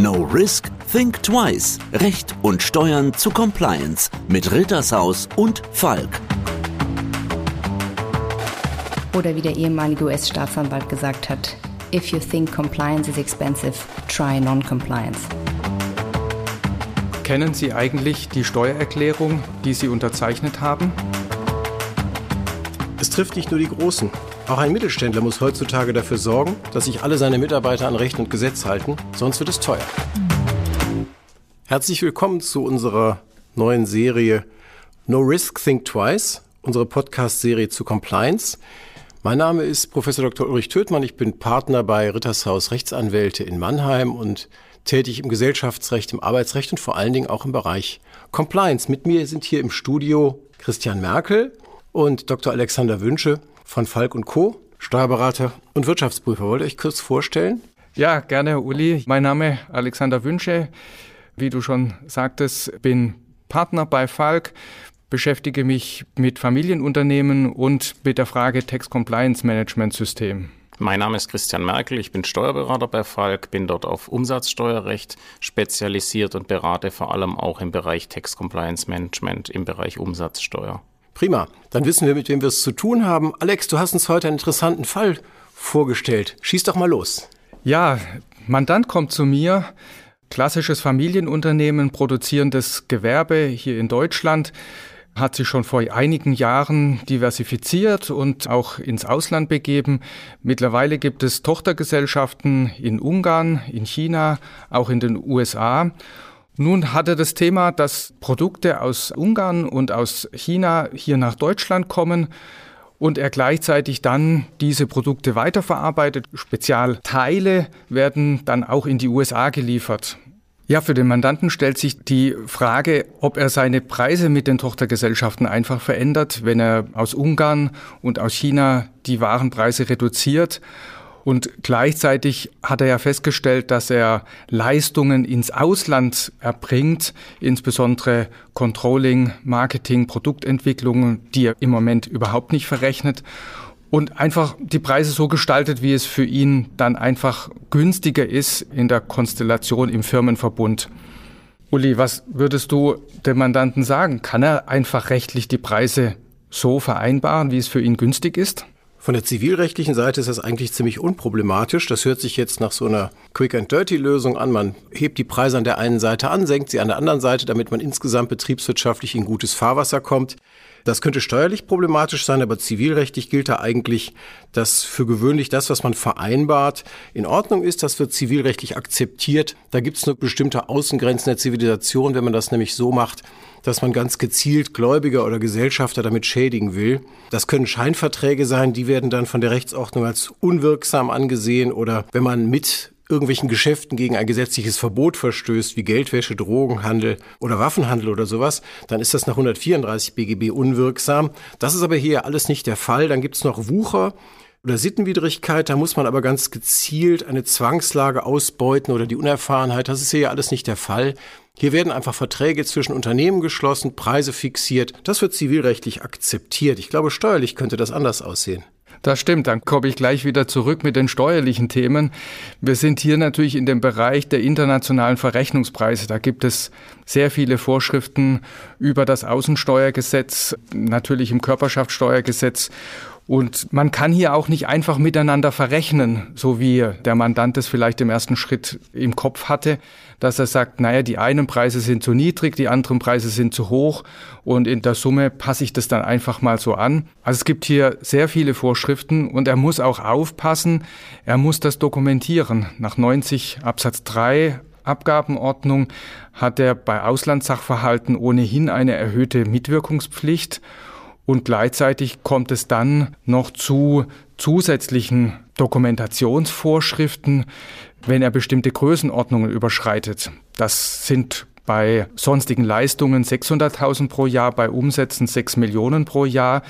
No Risk, Think Twice. Recht und Steuern zu Compliance mit Rittershaus und Falk. Oder wie der ehemalige US-Staatsanwalt gesagt hat, If you think compliance is expensive, try non-compliance. Kennen Sie eigentlich die Steuererklärung, die Sie unterzeichnet haben? Es trifft nicht nur die Großen. Auch ein Mittelständler muss heutzutage dafür sorgen, dass sich alle seine Mitarbeiter an Recht und Gesetz halten, sonst wird es teuer. Herzlich willkommen zu unserer neuen Serie No Risk, Think Twice, unsere Podcast-Serie zu Compliance. Mein Name ist Professor Dr. Ulrich Töthmann. Ich bin Partner bei Rittershaus Rechtsanwälte in Mannheim und tätig im Gesellschaftsrecht, im Arbeitsrecht und vor allen Dingen auch im Bereich Compliance. Mit mir sind hier im Studio Christian Merkel und Dr. Alexander Wünsche von Falk und Co., Steuerberater und Wirtschaftsprüfer. Wollt ihr euch kurz vorstellen? Ja, gerne, Uli. Mein Name Alexander Wünsche. Wie du schon sagtest, bin Partner bei Falk, beschäftige mich mit Familienunternehmen und mit der Frage Tax Compliance Management System. Mein Name ist Christian Merkel, ich bin Steuerberater bei Falk, bin dort auf Umsatzsteuerrecht spezialisiert und berate vor allem auch im Bereich Tax Compliance Management im Bereich Umsatzsteuer. Prima, dann wissen wir, mit wem wir es zu tun haben. Alex, du hast uns heute einen interessanten Fall vorgestellt. Schieß doch mal los. Ja, Mandant kommt zu mir, klassisches Familienunternehmen, produzierendes Gewerbe hier in Deutschland hat sich schon vor einigen Jahren diversifiziert und auch ins Ausland begeben. Mittlerweile gibt es Tochtergesellschaften in Ungarn, in China, auch in den USA. Nun hatte das Thema, dass Produkte aus Ungarn und aus China hier nach Deutschland kommen und er gleichzeitig dann diese Produkte weiterverarbeitet. Spezialteile werden dann auch in die USA geliefert. Ja, für den Mandanten stellt sich die Frage, ob er seine Preise mit den Tochtergesellschaften einfach verändert, wenn er aus Ungarn und aus China die Warenpreise reduziert. Und gleichzeitig hat er ja festgestellt, dass er Leistungen ins Ausland erbringt, insbesondere Controlling, Marketing, Produktentwicklung, die er im Moment überhaupt nicht verrechnet und einfach die Preise so gestaltet, wie es für ihn dann einfach günstiger ist in der Konstellation im Firmenverbund. Uli, was würdest du dem Mandanten sagen? Kann er einfach rechtlich die Preise so vereinbaren, wie es für ihn günstig ist? Von der zivilrechtlichen Seite ist das eigentlich ziemlich unproblematisch. Das hört sich jetzt nach so einer Quick and Dirty Lösung an. Man hebt die Preise an der einen Seite an, senkt sie an der anderen Seite, damit man insgesamt betriebswirtschaftlich in gutes Fahrwasser kommt. Das könnte steuerlich problematisch sein, aber zivilrechtlich gilt da eigentlich, dass für gewöhnlich das, was man vereinbart, in Ordnung ist. Das wird zivilrechtlich akzeptiert. Da gibt es nur bestimmte Außengrenzen der Zivilisation, wenn man das nämlich so macht, dass man ganz gezielt Gläubiger oder Gesellschafter damit schädigen will. Das können Scheinverträge sein, die werden dann von der Rechtsordnung als unwirksam angesehen oder wenn man mit irgendwelchen Geschäften gegen ein gesetzliches Verbot verstößt, wie Geldwäsche, Drogenhandel oder Waffenhandel oder sowas, dann ist das nach 134 BGB unwirksam. Das ist aber hier alles nicht der Fall. Dann gibt es noch Wucher oder Sittenwidrigkeit, da muss man aber ganz gezielt eine Zwangslage ausbeuten oder die Unerfahrenheit. Das ist hier ja alles nicht der Fall. Hier werden einfach Verträge zwischen Unternehmen geschlossen, Preise fixiert. Das wird zivilrechtlich akzeptiert. Ich glaube, steuerlich könnte das anders aussehen. Das stimmt, dann komme ich gleich wieder zurück mit den steuerlichen Themen. Wir sind hier natürlich in dem Bereich der internationalen Verrechnungspreise. Da gibt es sehr viele Vorschriften über das Außensteuergesetz, natürlich im Körperschaftssteuergesetz. Und man kann hier auch nicht einfach miteinander verrechnen, so wie der Mandant es vielleicht im ersten Schritt im Kopf hatte, dass er sagt, naja, die einen Preise sind zu niedrig, die anderen Preise sind zu hoch und in der Summe passe ich das dann einfach mal so an. Also es gibt hier sehr viele Vorschriften und er muss auch aufpassen, er muss das dokumentieren. Nach 90 Absatz 3 Abgabenordnung hat er bei Auslandssachverhalten ohnehin eine erhöhte Mitwirkungspflicht und gleichzeitig kommt es dann noch zu zusätzlichen Dokumentationsvorschriften, wenn er bestimmte Größenordnungen überschreitet. Das sind bei sonstigen Leistungen 600.000 pro Jahr, bei Umsätzen 6 Millionen pro Jahr.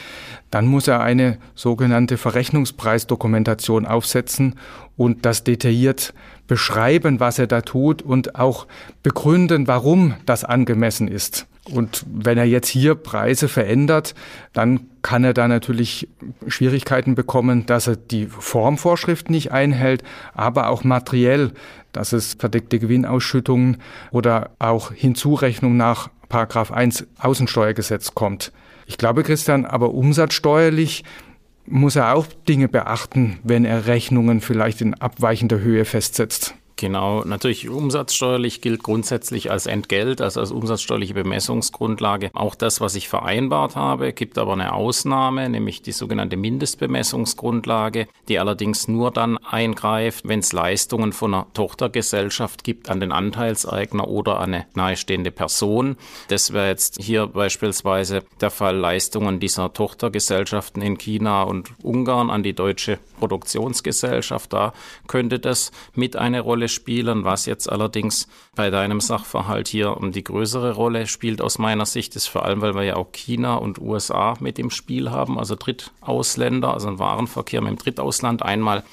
Dann muss er eine sogenannte Verrechnungspreisdokumentation aufsetzen und das detailliert beschreiben, was er da tut und auch begründen, warum das angemessen ist. Und wenn er jetzt hier Preise verändert, dann kann er da natürlich Schwierigkeiten bekommen, dass er die Formvorschrift nicht einhält, aber auch materiell, dass es verdeckte Gewinnausschüttungen oder auch Hinzurechnung nach Paragraph 1 Außensteuergesetz kommt. Ich glaube, Christian, aber umsatzsteuerlich muss er auch Dinge beachten, wenn er Rechnungen vielleicht in abweichender Höhe festsetzt. Genau, natürlich umsatzsteuerlich gilt grundsätzlich als Entgelt, also als umsatzsteuerliche Bemessungsgrundlage. Auch das, was ich vereinbart habe, gibt aber eine Ausnahme, nämlich die sogenannte Mindestbemessungsgrundlage, die allerdings nur dann eingreift, wenn es Leistungen von einer Tochtergesellschaft gibt an den Anteilseigner oder an eine nahestehende Person. Das wäre jetzt hier beispielsweise der Fall Leistungen dieser Tochtergesellschaften in China und Ungarn an die deutsche Produktionsgesellschaft. Da könnte das mit eine Rolle spielen. Was jetzt allerdings bei deinem Sachverhalt hier die größere Rolle spielt aus meiner Sicht, ist vor allem, weil wir ja auch China und USA mit im Spiel haben, also Drittausländer, also ein Warenverkehr mit dem Drittausland. Einmal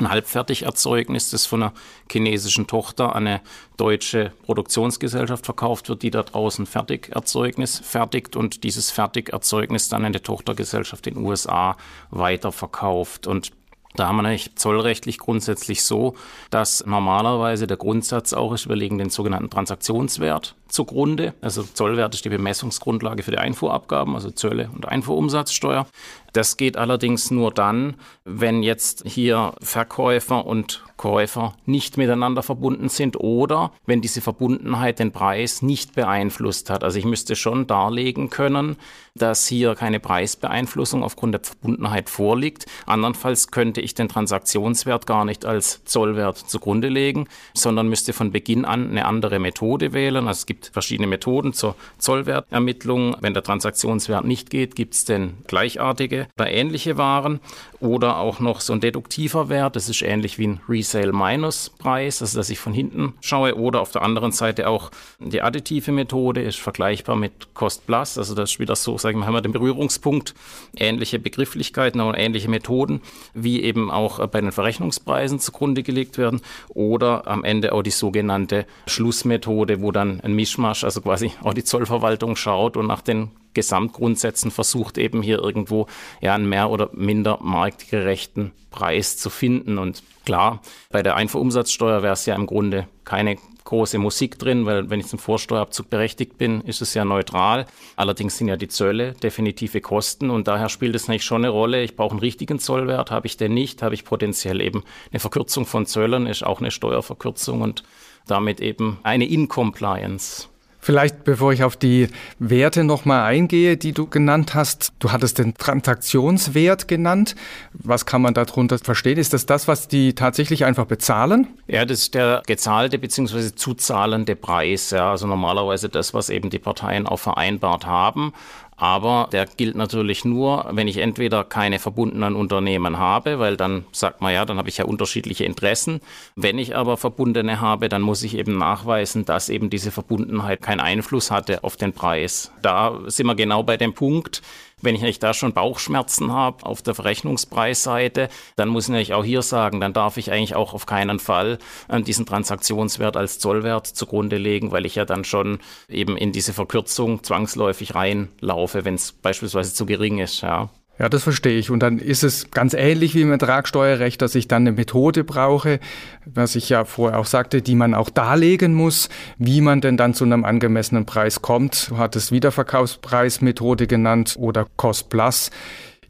ein Halbfertigerzeugnis, das von einer chinesischen Tochter an eine deutsche Produktionsgesellschaft verkauft wird, die da draußen Fertigerzeugnis fertigt und dieses Fertigerzeugnis dann an eine Tochtergesellschaft in den USA weiterverkauft. Und da haben wir nämlich zollrechtlich grundsätzlich so, dass normalerweise der Grundsatz auch ist, wir legen den sogenannten Transaktionswert zugrunde. Also Zollwert ist die Bemessungsgrundlage für die Einfuhrabgaben, also Zölle und Einfuhrumsatzsteuer. Das geht allerdings nur dann, wenn jetzt hier Verkäufer und Käufer nicht miteinander verbunden sind oder wenn diese Verbundenheit den Preis nicht beeinflusst hat. Also ich müsste schon darlegen können, dass hier keine Preisbeeinflussung aufgrund der Verbundenheit vorliegt. Andernfalls könnte ich den Transaktionswert gar nicht als Zollwert zugrunde legen, sondern müsste von Beginn an eine andere Methode wählen. Also es gibt verschiedene Methoden zur Zollwertermittlung. Wenn der Transaktionswert nicht geht, gibt es denn gleichartige oder ähnliche Waren oder auch noch so ein deduktiver Wert. Das ist ähnlich wie ein Resale-Minus-Preis, also dass ich von hinten schaue. Oder auf der anderen Seite auch die additive Methode ist vergleichbar mit Cost Plus. Also das ist wieder so, sagen wir, haben wir den Berührungspunkt, ähnliche Begrifflichkeiten und ähnliche Methoden, wie eben auch bei den Verrechnungspreisen zugrunde gelegt werden. Oder am Ende auch die sogenannte Schlussmethode, wo dann ein Mischmasch, also quasi auch die Zollverwaltung schaut und nach den Gesamtgrundsätzen versucht eben hier irgendwo ja einen mehr oder minder marktgerechten Preis zu finden. Und klar, bei der Einfuhrumsatzsteuer wäre es ja im Grunde keine große Musik drin, weil wenn ich zum Vorsteuerabzug berechtigt bin, ist es ja neutral. Allerdings sind ja die Zölle definitive Kosten und daher spielt es nicht schon eine Rolle. Ich brauche einen richtigen Zollwert, habe ich den nicht, habe ich potenziell eben eine Verkürzung von Zöllen, ist auch eine Steuerverkürzung und damit eben eine Incompliance. Vielleicht, bevor ich auf die Werte nochmal eingehe, die du genannt hast. Du hattest den Transaktionswert genannt. Was kann man darunter verstehen? Ist das das, was die tatsächlich einfach bezahlen? Ja, das ist der gezahlte bzw. zuzahlende Preis. Ja, also normalerweise das, was eben die Parteien auch vereinbart haben. Aber der gilt natürlich nur, wenn ich entweder keine verbundenen Unternehmen habe, weil dann sagt man ja, dann habe ich ja unterschiedliche Interessen. Wenn ich aber verbundene habe, dann muss ich eben nachweisen, dass eben diese Verbundenheit keinen Einfluss hatte auf den Preis. Da sind wir genau bei dem Punkt, wenn ich da schon Bauchschmerzen habe auf der Verrechnungspreisseite, dann muss ich natürlich auch hier sagen, dann darf ich eigentlich auch auf keinen Fall äh, diesen Transaktionswert als Zollwert zugrunde legen, weil ich ja dann schon eben in diese Verkürzung zwangsläufig reinlaufe, wenn es beispielsweise zu gering ist. Ja. Ja, das verstehe ich. Und dann ist es ganz ähnlich wie im Ertragssteuerrecht, dass ich dann eine Methode brauche, was ich ja vorher auch sagte, die man auch darlegen muss, wie man denn dann zu einem angemessenen Preis kommt. Du hattest Wiederverkaufspreismethode genannt oder Cost Plus.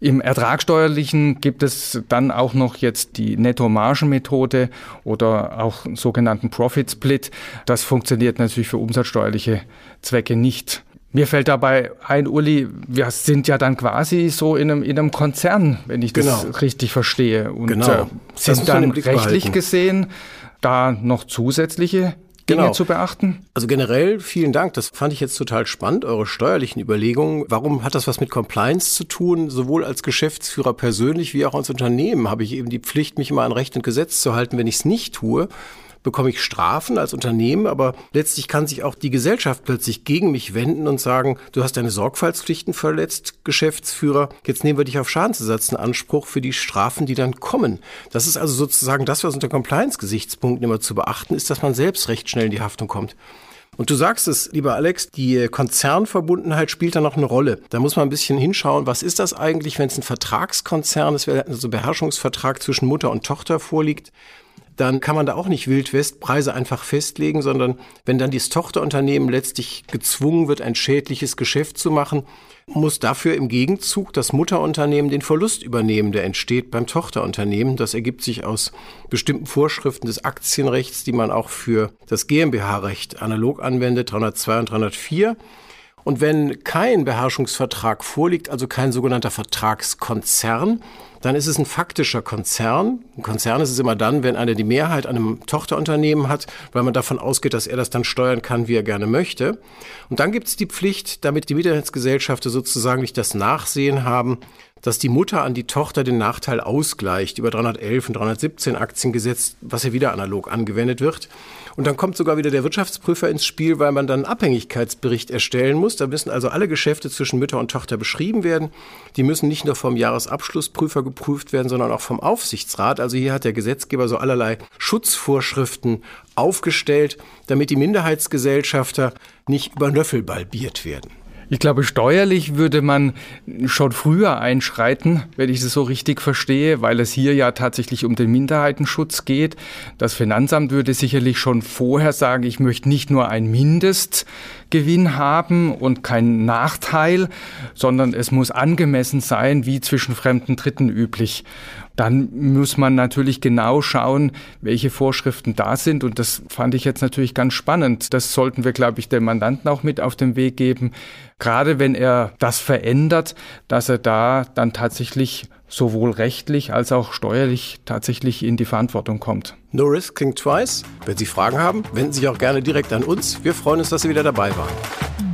Im Ertragssteuerlichen gibt es dann auch noch jetzt die Netto-Margen-Methode oder auch sogenannten Profit Split. Das funktioniert natürlich für umsatzsteuerliche Zwecke nicht. Mir fällt dabei ein, Uli, wir sind ja dann quasi so in einem, in einem Konzern, wenn ich das genau. richtig verstehe. Und genau. äh, sind dann rechtlich gesehen da noch zusätzliche Dinge genau. zu beachten? Also generell vielen Dank. Das fand ich jetzt total spannend, eure steuerlichen Überlegungen. Warum hat das was mit Compliance zu tun? Sowohl als Geschäftsführer persönlich wie auch als Unternehmen habe ich eben die Pflicht, mich immer an Recht und Gesetz zu halten, wenn ich es nicht tue bekomme ich Strafen als Unternehmen, aber letztlich kann sich auch die Gesellschaft plötzlich gegen mich wenden und sagen, du hast deine Sorgfaltspflichten verletzt, Geschäftsführer, jetzt nehmen wir dich auf Schadensersatz in Anspruch für die Strafen, die dann kommen. Das ist also sozusagen das, was unter Compliance-Gesichtspunkten immer zu beachten ist, dass man selbst recht schnell in die Haftung kommt. Und du sagst es, lieber Alex, die Konzernverbundenheit spielt da noch eine Rolle. Da muss man ein bisschen hinschauen, was ist das eigentlich, wenn es ein Vertragskonzern ist, also ein Beherrschungsvertrag zwischen Mutter und Tochter vorliegt dann kann man da auch nicht Wildwestpreise einfach festlegen, sondern wenn dann das Tochterunternehmen letztlich gezwungen wird, ein schädliches Geschäft zu machen, muss dafür im Gegenzug das Mutterunternehmen den Verlust übernehmen, der entsteht beim Tochterunternehmen. Das ergibt sich aus bestimmten Vorschriften des Aktienrechts, die man auch für das GmbH-Recht analog anwendet, 302 und 304. Und wenn kein Beherrschungsvertrag vorliegt, also kein sogenannter Vertragskonzern, dann ist es ein faktischer Konzern. Ein Konzern ist es immer dann, wenn einer die Mehrheit an einem Tochterunternehmen hat, weil man davon ausgeht, dass er das dann steuern kann, wie er gerne möchte. Und dann gibt es die Pflicht, damit die Minderheitsgesellschaften sozusagen nicht das Nachsehen haben, dass die Mutter an die Tochter den Nachteil ausgleicht über 311 und 317 Aktiengesetz, was ja wieder analog angewendet wird. Und dann kommt sogar wieder der Wirtschaftsprüfer ins Spiel, weil man dann einen Abhängigkeitsbericht erstellen muss. Da müssen also alle Geschäfte zwischen Mütter und Tochter beschrieben werden. Die müssen nicht nur vom Jahresabschlussprüfer geprüft werden, sondern auch vom Aufsichtsrat. Also hier hat der Gesetzgeber so allerlei Schutzvorschriften aufgestellt, damit die Minderheitsgesellschafter nicht über Nöffel balbiert werden. Ich glaube, steuerlich würde man schon früher einschreiten, wenn ich es so richtig verstehe, weil es hier ja tatsächlich um den Minderheitenschutz geht. Das Finanzamt würde sicherlich schon vorher sagen, ich möchte nicht nur ein Mindestgewinn haben und keinen Nachteil, sondern es muss angemessen sein, wie zwischen fremden Dritten üblich. Dann muss man natürlich genau schauen, welche Vorschriften da sind. Und das fand ich jetzt natürlich ganz spannend. Das sollten wir, glaube ich, dem Mandanten auch mit auf den Weg geben gerade wenn er das verändert, dass er da dann tatsächlich sowohl rechtlich als auch steuerlich tatsächlich in die Verantwortung kommt. No Risk Think Twice. Wenn Sie Fragen haben, wenden Sie sich auch gerne direkt an uns. Wir freuen uns, dass Sie wieder dabei waren.